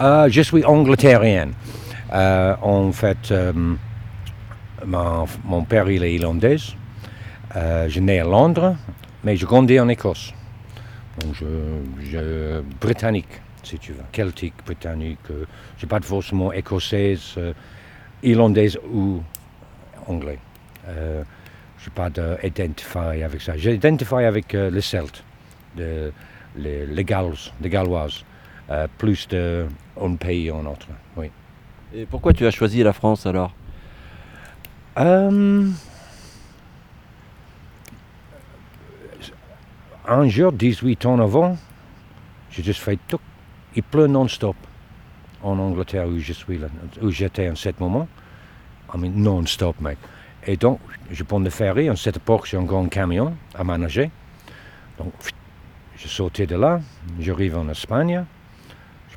Euh, je suis angleterrien. Euh, en fait, euh, mon, père il est irlandais. Euh, je né à Londres, mais je grandis en Écosse. Donc, je, je- britannique, si tu veux, celtique, britannique. Euh, je pas forcément écossaise, irlandaise ou anglais. Je n'ai pas d'identifier avec ça. J'identifie avec les Celtes, de, les, les Galles, les Galloises, plus d'un pays ou un autre. Oui. Et pourquoi tu as choisi la France alors? Euh, un jour, 18 ans avant, j'ai juste fait tout. Il pleut non-stop en Angleterre où je suis là, où j'étais en ce moment. I mean, non-stop, mec. Et donc, je prends le ferry. En cette époque, j'ai un grand camion à manager. Donc, je sortais de là, j'arrive en Espagne.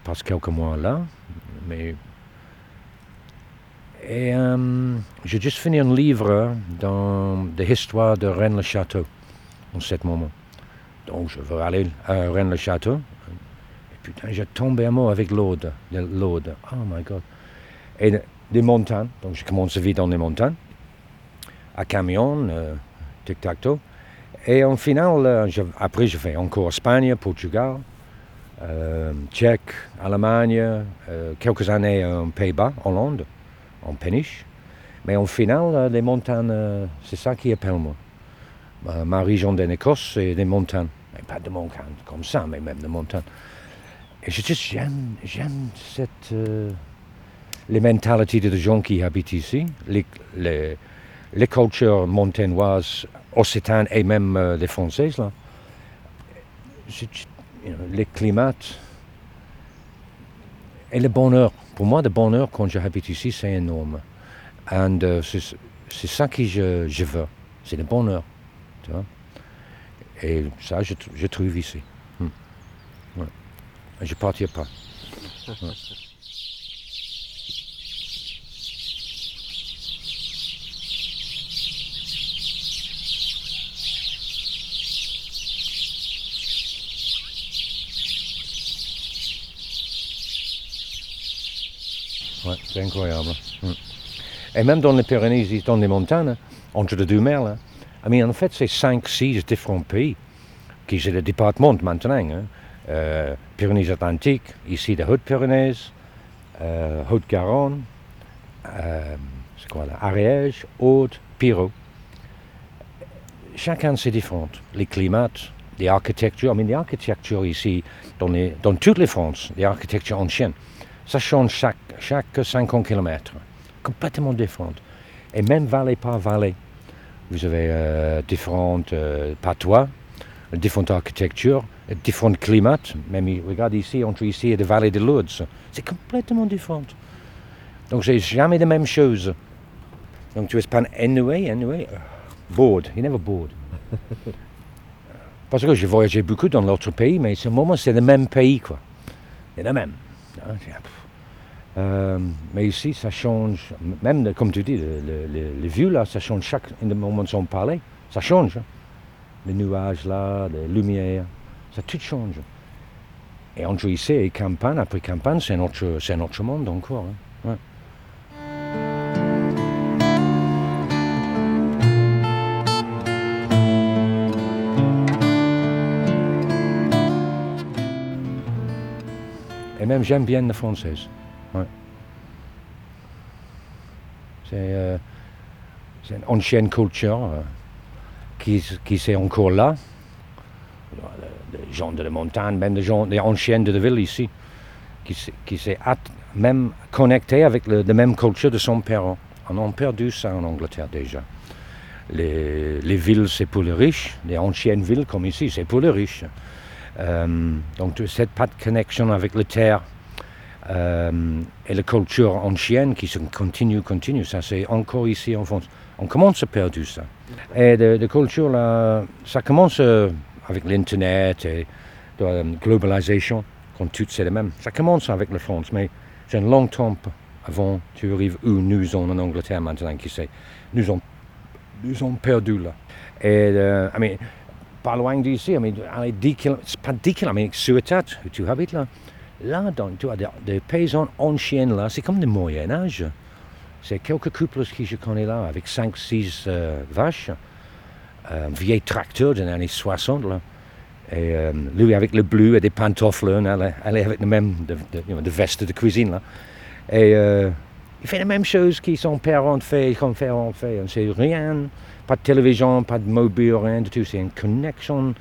Passe quelques mois là, mais et euh, j'ai juste fini un livre dans l'histoire de Rennes-le-Château en ce moment. Donc je veux aller à Rennes-le-Château. Et putain, j'ai tombé amoureux avec l'Aude. de l'Aude. Oh my God. Et de- des montagnes. Donc je commence à vivre dans les montagnes. À camion, euh, tic-tac-toe. Et en final, après je fais encore Espagne, Portugal, Tchèque, Allemagne, euh, quelques années en Pays-Bas, Hollande en péniche. Mais au final, euh, les montagnes, euh, c'est ça qui appelle moi. Ma, région d'Écosse, c'est des montagnes. Mais pas de montagnes comme ça, mais même des montagnes. Et je juste, j'aime, cette, euh, les mentalités des gens qui habitent ici, les, cultures montagnoises, occitanes et même euh, les françaises, là. Les climats et le bonheur. Pour moi, le bonheur quand j'habite ici, c'est énorme. Euh, c'est ça que je, je veux. C'est le bonheur. Tu vois? Et ça, je, je trouve ici. Hmm. Je ne partirai pas. Ouais, c'est incroyable. Hmm. Et même dans les Pyrénées, dans les montagnes, entre les deux mers, là, mean, en fait, c'est cinq, six différents pays qui sont le département maintenant. hein. Euh, Pyrénées-Atlantiques, ici les Hautes-Pyrénées, euh, Haute-Garonne, euh, c'est quoi là, Ariège, Aude, Pyrrhus. Chacun c'est différent. Les climats, les architectures, les architectures ici, dans, les, dans toutes les France, les architectures anciennes, ça change chaque, chaque 50 km. Complètement différentes. Et même vallée par vallée. Vous avez euh, différentes euh, patois, différentes architectures, différents climats. Même, regarde ici, entre ici et la vallée de Lourdes. C'est complètement différent. Donc, c'est jamais la même chose. Donc, tu es pas anyway, uh, bored. You never bored. Parce que j'ai voyagé beaucoup dans l'autre pays, mais ce moment, c'est le même pays, quoi. C'est le même. Pff. Euh, mais ici, ça change, même comme tu dis, le, le- le- les vues là, ça change chaque moment de son parler. Ça change. hein. Les nuages là, les lumières, ça tout change. Et entre ici et campagne, après campagne, c'est notre, c'est notre monde encore. hein. Et même j'aime bien la française. Euh, c'est une ancienne culture euh, qui, qui encore là. Les gens de la montagne, même les gens, les anciens de la ville ici, qui, qui s'est même connecté avec la même culture de son père. On a perdu ça en Angleterre déjà. Les, les villes, c'est pour les riches. Les anciennes villes comme ici, c'est pour les riches. Euh, donc cette pas de connexion avec la terre euh, et la culture ancienne qui se continue, continue, ça c'est encore ici en France. On commence à perdre ça. Et de, de culture là, ça commence euh, avec l'internet et la globalisation, quand tout c'est le même. Ça commence avec la France, mais c'est un long temps avant tu arrives où nous sommes en Angleterre maintenant, qui sait. Nous ont, nous perdu là. Et I mean, pas loin d'ici, allez, 10 km, c'est pas 10 km, sur tête où tu habites là, là, dans, tu vois, des, paysans anciens là, c'est comme le Moyen Âge. C'est quelques couples qui je connais là, avec 5-6 euh, vaches, un vieil tracteur des années 60 là. Et euh, lui avec le bleu et des pantoufles, elle, elle est avec le même veste de cuisine là. Et euh, il fait la même chose que son père en fait, comme père en fait. C'est rien, pas de télévision, pas de mobile, rien du tout. C'est une connexion,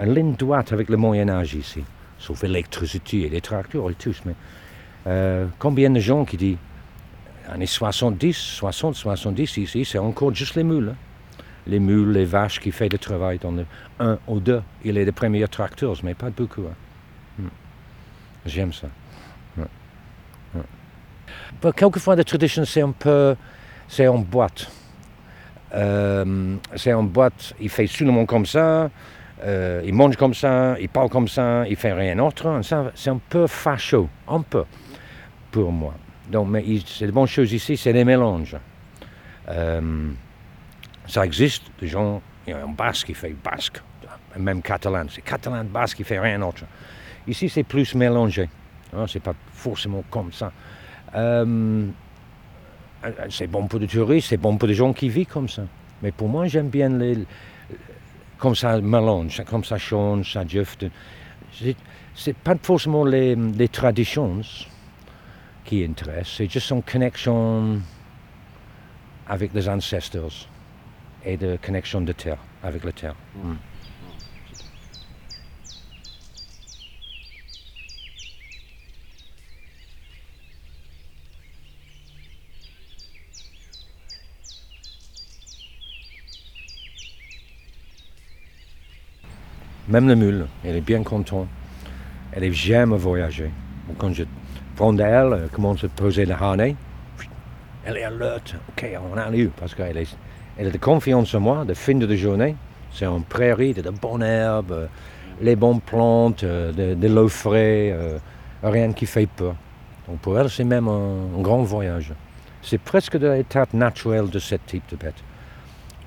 une ligne droite avec le Moyen Âge ici. Sauf l'électricité et les tracteurs et tout. Mais euh, combien de gens qui disent années 70, 60, 70 ici, c'est encore juste les mules. hein. Les mules, les vaches qui font le travail dans le 1 ou 2. Il est les premiers tracteurs, mais pas beaucoup. hein. Hmm. J'aime ça. Ouais. Ouais. Bon, quelquefois, la tradition, c'est un peu. C'est en boîte. Euh, c'est en boîte, il fait seulement comme ça, euh, il mange comme ça, il parle comme ça, il fait rien d'autre. C'est un peu facho, un peu, pour moi. Donc, mais c'est la bonne chose ici, c'est les mélanges. Euh, ça existe, des gens, il y a un basque qui fait basque, même catalan, c'est catalan, basque qui fait rien d'autre. Ici, c'est plus mélangé, hein, c'est pas forcément comme ça. C'est bon pour les touristes, c'est bon pour les gens qui vivent comme ça. Mais pour moi, j'aime bien comme ça mélange, comme ça change, ça gifte. C'est pas forcément les, les traditions qui intéressent, c'est juste une connexion avec les ancêtres et de connexion de terre, avec la terre. Mm. Même la mule, elle est bien contente. Elle est jamais voyager. Quand je prends d'elle, elle commence à poser le harnais. Elle est alerte. OK, on arrive parce qu'elle est, elle a confiance en moi. De fin de la journée, c'est en prairie, de, bonnes herbes, euh, les bonnes plantes, euh, de, l'eau euh, rien qui fait peur. Donc pour elle, c'est même un, grand voyage. C'est presque de l'étape naturelle de ce type de bête.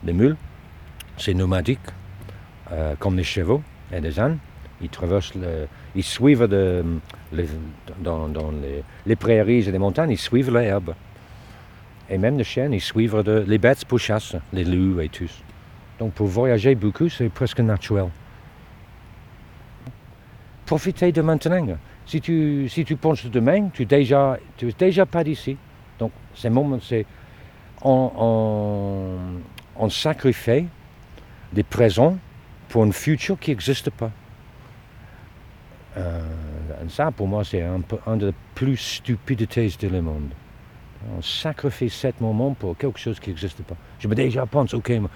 Les mules, c'est nomadique, euh, comme les chevaux et les ânes. Ils traversent ils suivent les- dans, les, prairies et les montagnes, ils suivent l'herbe. Et même les chiens, ils suivent les bêtes pour chasse, les loups et tout. Donc pour voyager beaucoup, c'est presque naturel. Profitez de maintenant. Si tu, si tu penses demain, tu déjà, tu es déjà pas d'ici. Donc c'est moment, c'est on, on, on sacrifie des présents pour un futur qui n'existe pas. Euh, ça, pour moi, c'est un des plus stupidités de le monde. On sacrifie ce moment pour quelque chose qui n'existe pas. Je me déjà pense, ok, ma,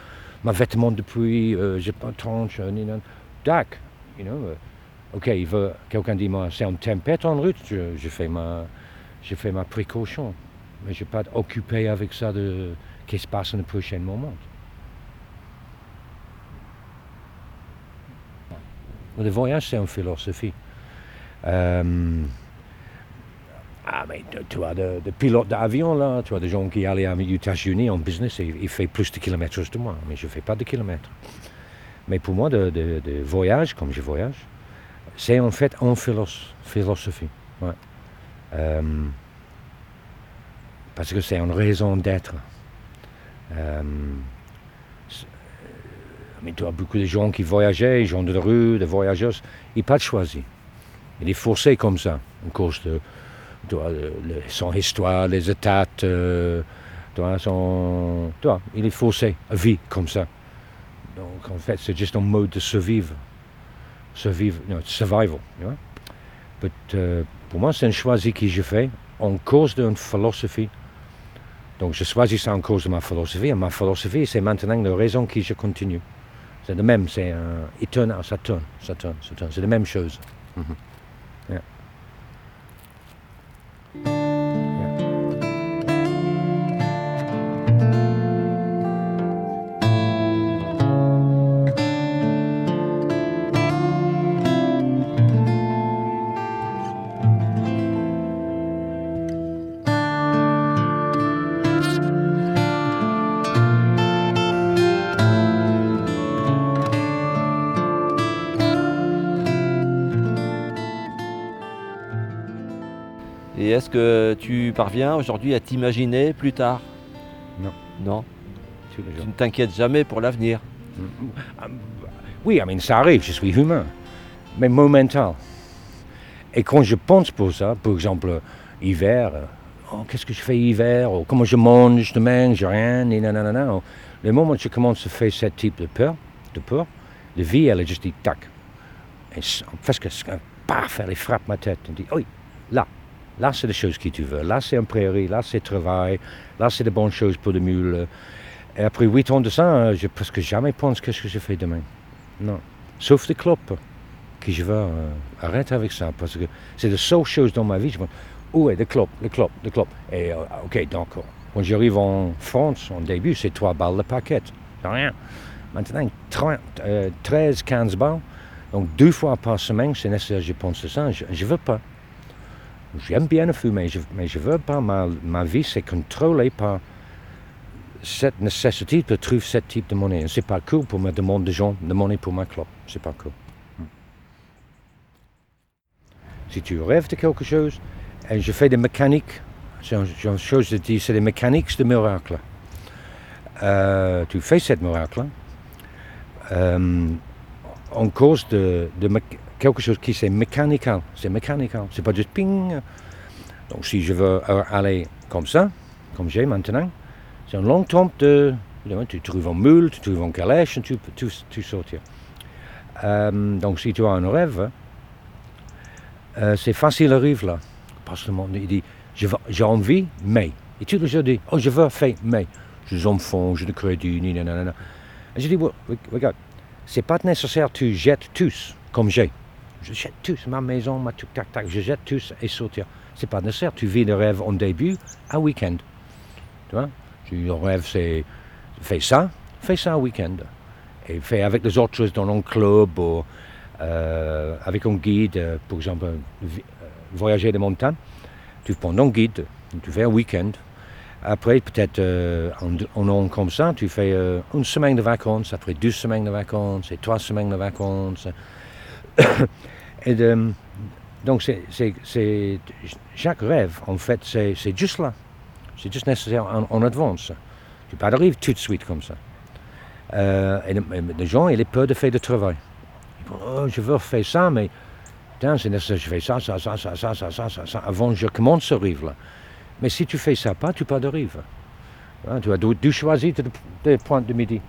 ma vêtement de pluie, euh, j'ai pas de tranche, euh. Dac, you know, euh, ok, il veut, quelqu'un dit, moi, c'est une tempête en route, je, je fais ma, je fais ma précaution. Mais je ne vais pas occupé avec ça de ce qui se passe dans le prochain moment. Le voyage, c'est une philosophie. Euh, ah, mais tu- as des de pilotes d'avion, là, tu as des gens qui allaient aux États-Unis en business, ils font plus de kilomètres que moi, mais je ne fais pas de kilomètres. Mais pour moi, de, voyage, comme je voyage, c'est en fait une philos- philosophie. Euh, parce que c'est une raison d'être. Euh, mais tu as beaucoup de gens qui voyageaient, gens de rue, de voyageurs, ils pas choisi. Il est forcé comme ça, à cause de, le- son histoire, les états, euh, son, il est forcé à vivre comme ça. Donc en fait, c'est juste un mode de survivre. Survivre, non, survival. But, euh, pour moi, c'est un choisi que je fais en cause d'une philosophie. Donc je choisis ça en cause de ma philosophie. Et ma philosophie, c'est maintenant la raison que je continue. C'est le même, c'est un éternel, ça tourne, ça tourne, ça tourne. C'est la même chose. Mhm. Yeah. Est-ce que tu parviens aujourd'hui à t'imaginer plus tard? Non. Non? Tu ne t'inquiètes jamais pour l'avenir? Oui, I mean, ça arrive, je suis humain, mais momentan. Et quand je pense pour ça, par exemple, hiver, euh, oh, qu'est-ce que je fais hiver, ou comment je mange demain, j'ai rien, et nanana. ou Le moment où je commence à faire ce type de peur, de peur, la vie, elle est juste dit tac. Et s- parce que c'est un paf, elle frappe ma tête. Elle dit, oui, là, là c'est des choses que tu veux, là c'est un prairie, là c'est travail, là c'est de bonnes choses pour les mules. Et après huit ans de ça, euh, je presque jamais pense qu'est-ce que je fais demain. Non. Sauf des clopes. Que je veux euh, arrêter avec ça. Parce que c'est la seule chose dans ma vie. Je me où est le clope, le clope, le clope. Et euh, ok, d'accord. Quand j'arrive en France, en début, c'est 3 balles le paquet. Rien. Maintenant, 30, euh, 13, 15 balles. Donc deux fois par semaine, c'est nécessaire, je pense à ça. Je ne veux pas. J'aime bien le je- mais je veux pas. Ma, vie, c'est contrôlé par cette nécessité de trouver ce type de monnaie. C'est pas cool pour me demander de gens de monnaie pour ma clope. C'est pas cool. Hmm. Si tu rêves de quelque chose, et je fais des mécaniques, c'est une, chose de dire, c'est des mécaniques de miracle. Euh, tu fais cette miracle euh, en cause de, quelque chose qui c'est mécanical. C'est mécanical. C'est pas juste ping. Donc si je veux euh, aller comme ça, comme j'ai maintenant, c'est un long temps de. Tu trouves un moule, tu trouves un calèche, tu peux tout, tout sortir. Euh, donc si tu as un rêve, euh, c'est facile vivre là. Parce que le monde il dit je j'ai envie, mais. Et tu le dis oh, je veux faire, mais. J'ai des enfants, j'ai des crédits, ni, ni. Et je dis well, re- regarde, c'est pas nécessaire tu jettes tous comme j'ai. Je jette tous, ma maison, ma tout, tac, tac, je jette tous et sortir. C'est pas nécessaire, tu vis le rêve en début, à week-end. Tu vois Le rêve, c'est fais ça, fais ça un week-end. Et fais avec les autres dans un club ou euh, avec un guide, euh, par exemple, euh, voyager des montagnes. Tu prends un guide, tu fais un week-end. Après, peut-être euh, en, en an comme ça, tu fais euh, une semaine de vacances, après deux semaines de vacances, et trois semaines de vacances. de- donc, chaque rêve, en fait, c'est, juste là. C'est juste nécessaire en, avance. Tu pas arriver tout de suite comme ça. Euh, les gens, ils ont peur de faire du travail. Oh, je veux faire ça, mais c'est nécessaire, je fais ça, ça, ça, ça, ça, ça, ça, ça, ça, avant que je commence à arriver là. Mais si tu fais ça pas, tu pas d'arrive. Hein, tu as dû, choisir de, de pointe de midi,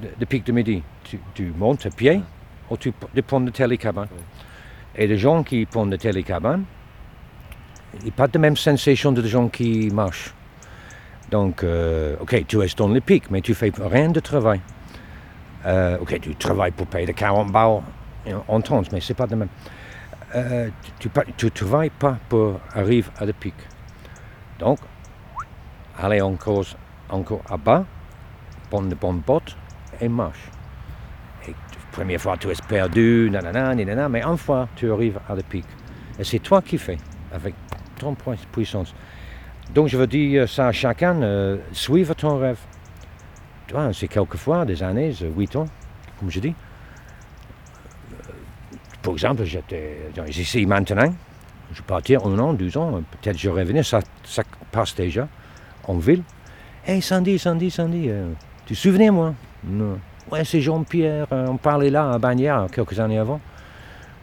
de, de pic de midi? Tu montes à pied tu prends de télécabane. Et les gens qui prennent de télécabane, ils n'ont pas de même sensation que les gens qui marchent. Donc, euh, ok, tu es dans le pic, mais tu fais rien de travail. Euh, ok, tu travailles pour payer de 40 balles en temps, mais c'est pas de même. Euh, tu ne travailles pas pour arriver à le pic. Donc, allez encore, encore à bas, prends de bonnes bottes et marche. Première fois, tu es perdu, nanana, nanana, mais une fois, tu arrives à le pic. Et c'est toi qui fais, avec ton pui- puissance. Donc, je veux dire ça à chacun, euh, suivre ton rêve. Tu vois, c'est quelquefois des années, euh, huit ans, comme je dis. Euh, Par exemple, j'étais ici maintenant, je partir un an, deux ans, peut-être je revenir, ça, ça passe déjà, en ville. Hé Sandy, Sandy, Sandy, euh, tu te souvenais moi? Non. Ouais, c'est Jean-Pierre, euh, on parlait là à Bagnères quelques années avant.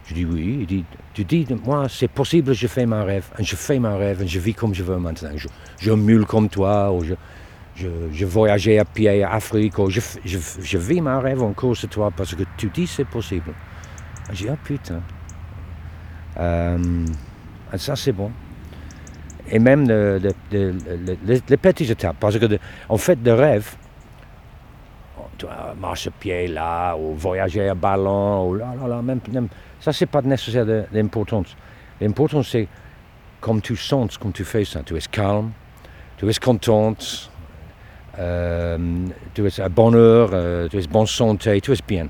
Je dis oui, il dit, tu dis, moi c'est possible, je fais mon rêve, et je fais mon rêve, et je vis comme je veux maintenant. Je, mule comme toi, ou je, voyageais à pied à Afrique, ou je, vis mon rêve en cause de toi parce que tu dis c'est possible. J'ai dit, ah putain. Euh, ça c'est bon. Et même le, le- le- le- le- les petites étapes, parce que en fait, de rêve, tu vois, marche à pied là, ou voyager à ballon, ou là, là, là, même, même- ça c'est pas nécessaire d'importance. L'important c'est comme tu sens, comme tu fais ça. Tu es calme, tu es contente, euh, tu es à bonne heure, euh, tu es bonne santé, tu es bien.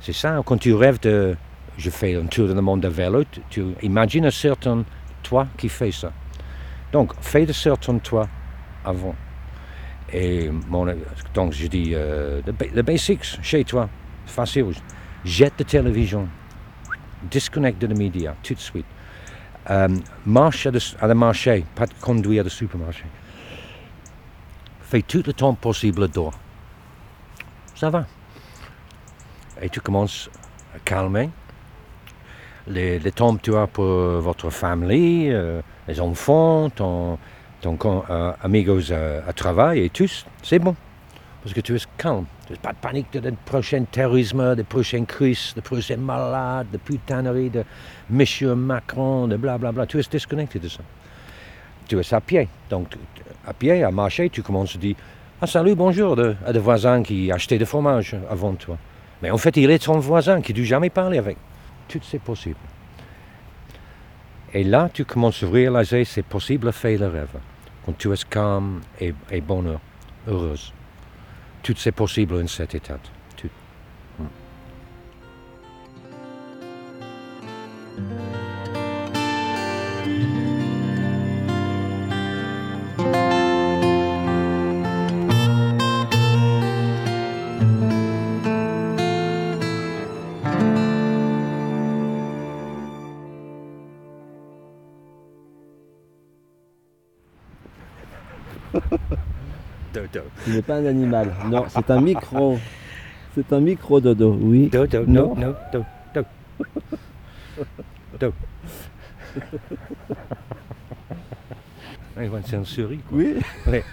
C'est ça, quand tu rêves de, je fais un tour dans le monde de vélo, tu, tu imagines un certain toi qui fait ça. Donc, fais de certain toi avant. Et mon, donc, je dis, euh, le, le basics chez toi, facile. Jette la télévision, disconnecte de médias tout de suite. Euh, marche à, de- le marché, pas de conduire de supermarché. Fais tout le temps possible dehors. Ça va. Et tu commences à calmer. Les temps que tu as pour votre famille, euh, les enfants, ton, con- euh, amigos à, à travail et tous, c'est bon. Parce que tu es calme. Tu n'as pas de panique de, de prochain terrorisme, de prochaine crise, de prochain malade, de putanerie, de Monsieur Macron, de blablabla. Tu es disconnecté de ça. Tu es à pied. Donc, à pied, à marcher, tu commences à dire Ah, salut, bonjour à des voisins qui achetaient du fromage avant toi. Mais en fait, il est ton voisin qui tu jamais parlé avec. Tout c'est possible. Et là, tu commences à réaliser c'est possible de faire le rêve. Quand tu es calme et, bonheur, heureuse. Tout c'est possible en cet état. Dodo. Ce n'est pas un animal. Non, c'est un micro. C'est un micro dodo, oui. Dodo, Non. no, no, do, do. Do. Ouais, ouais, c'est une quoi. Oui. Ouais.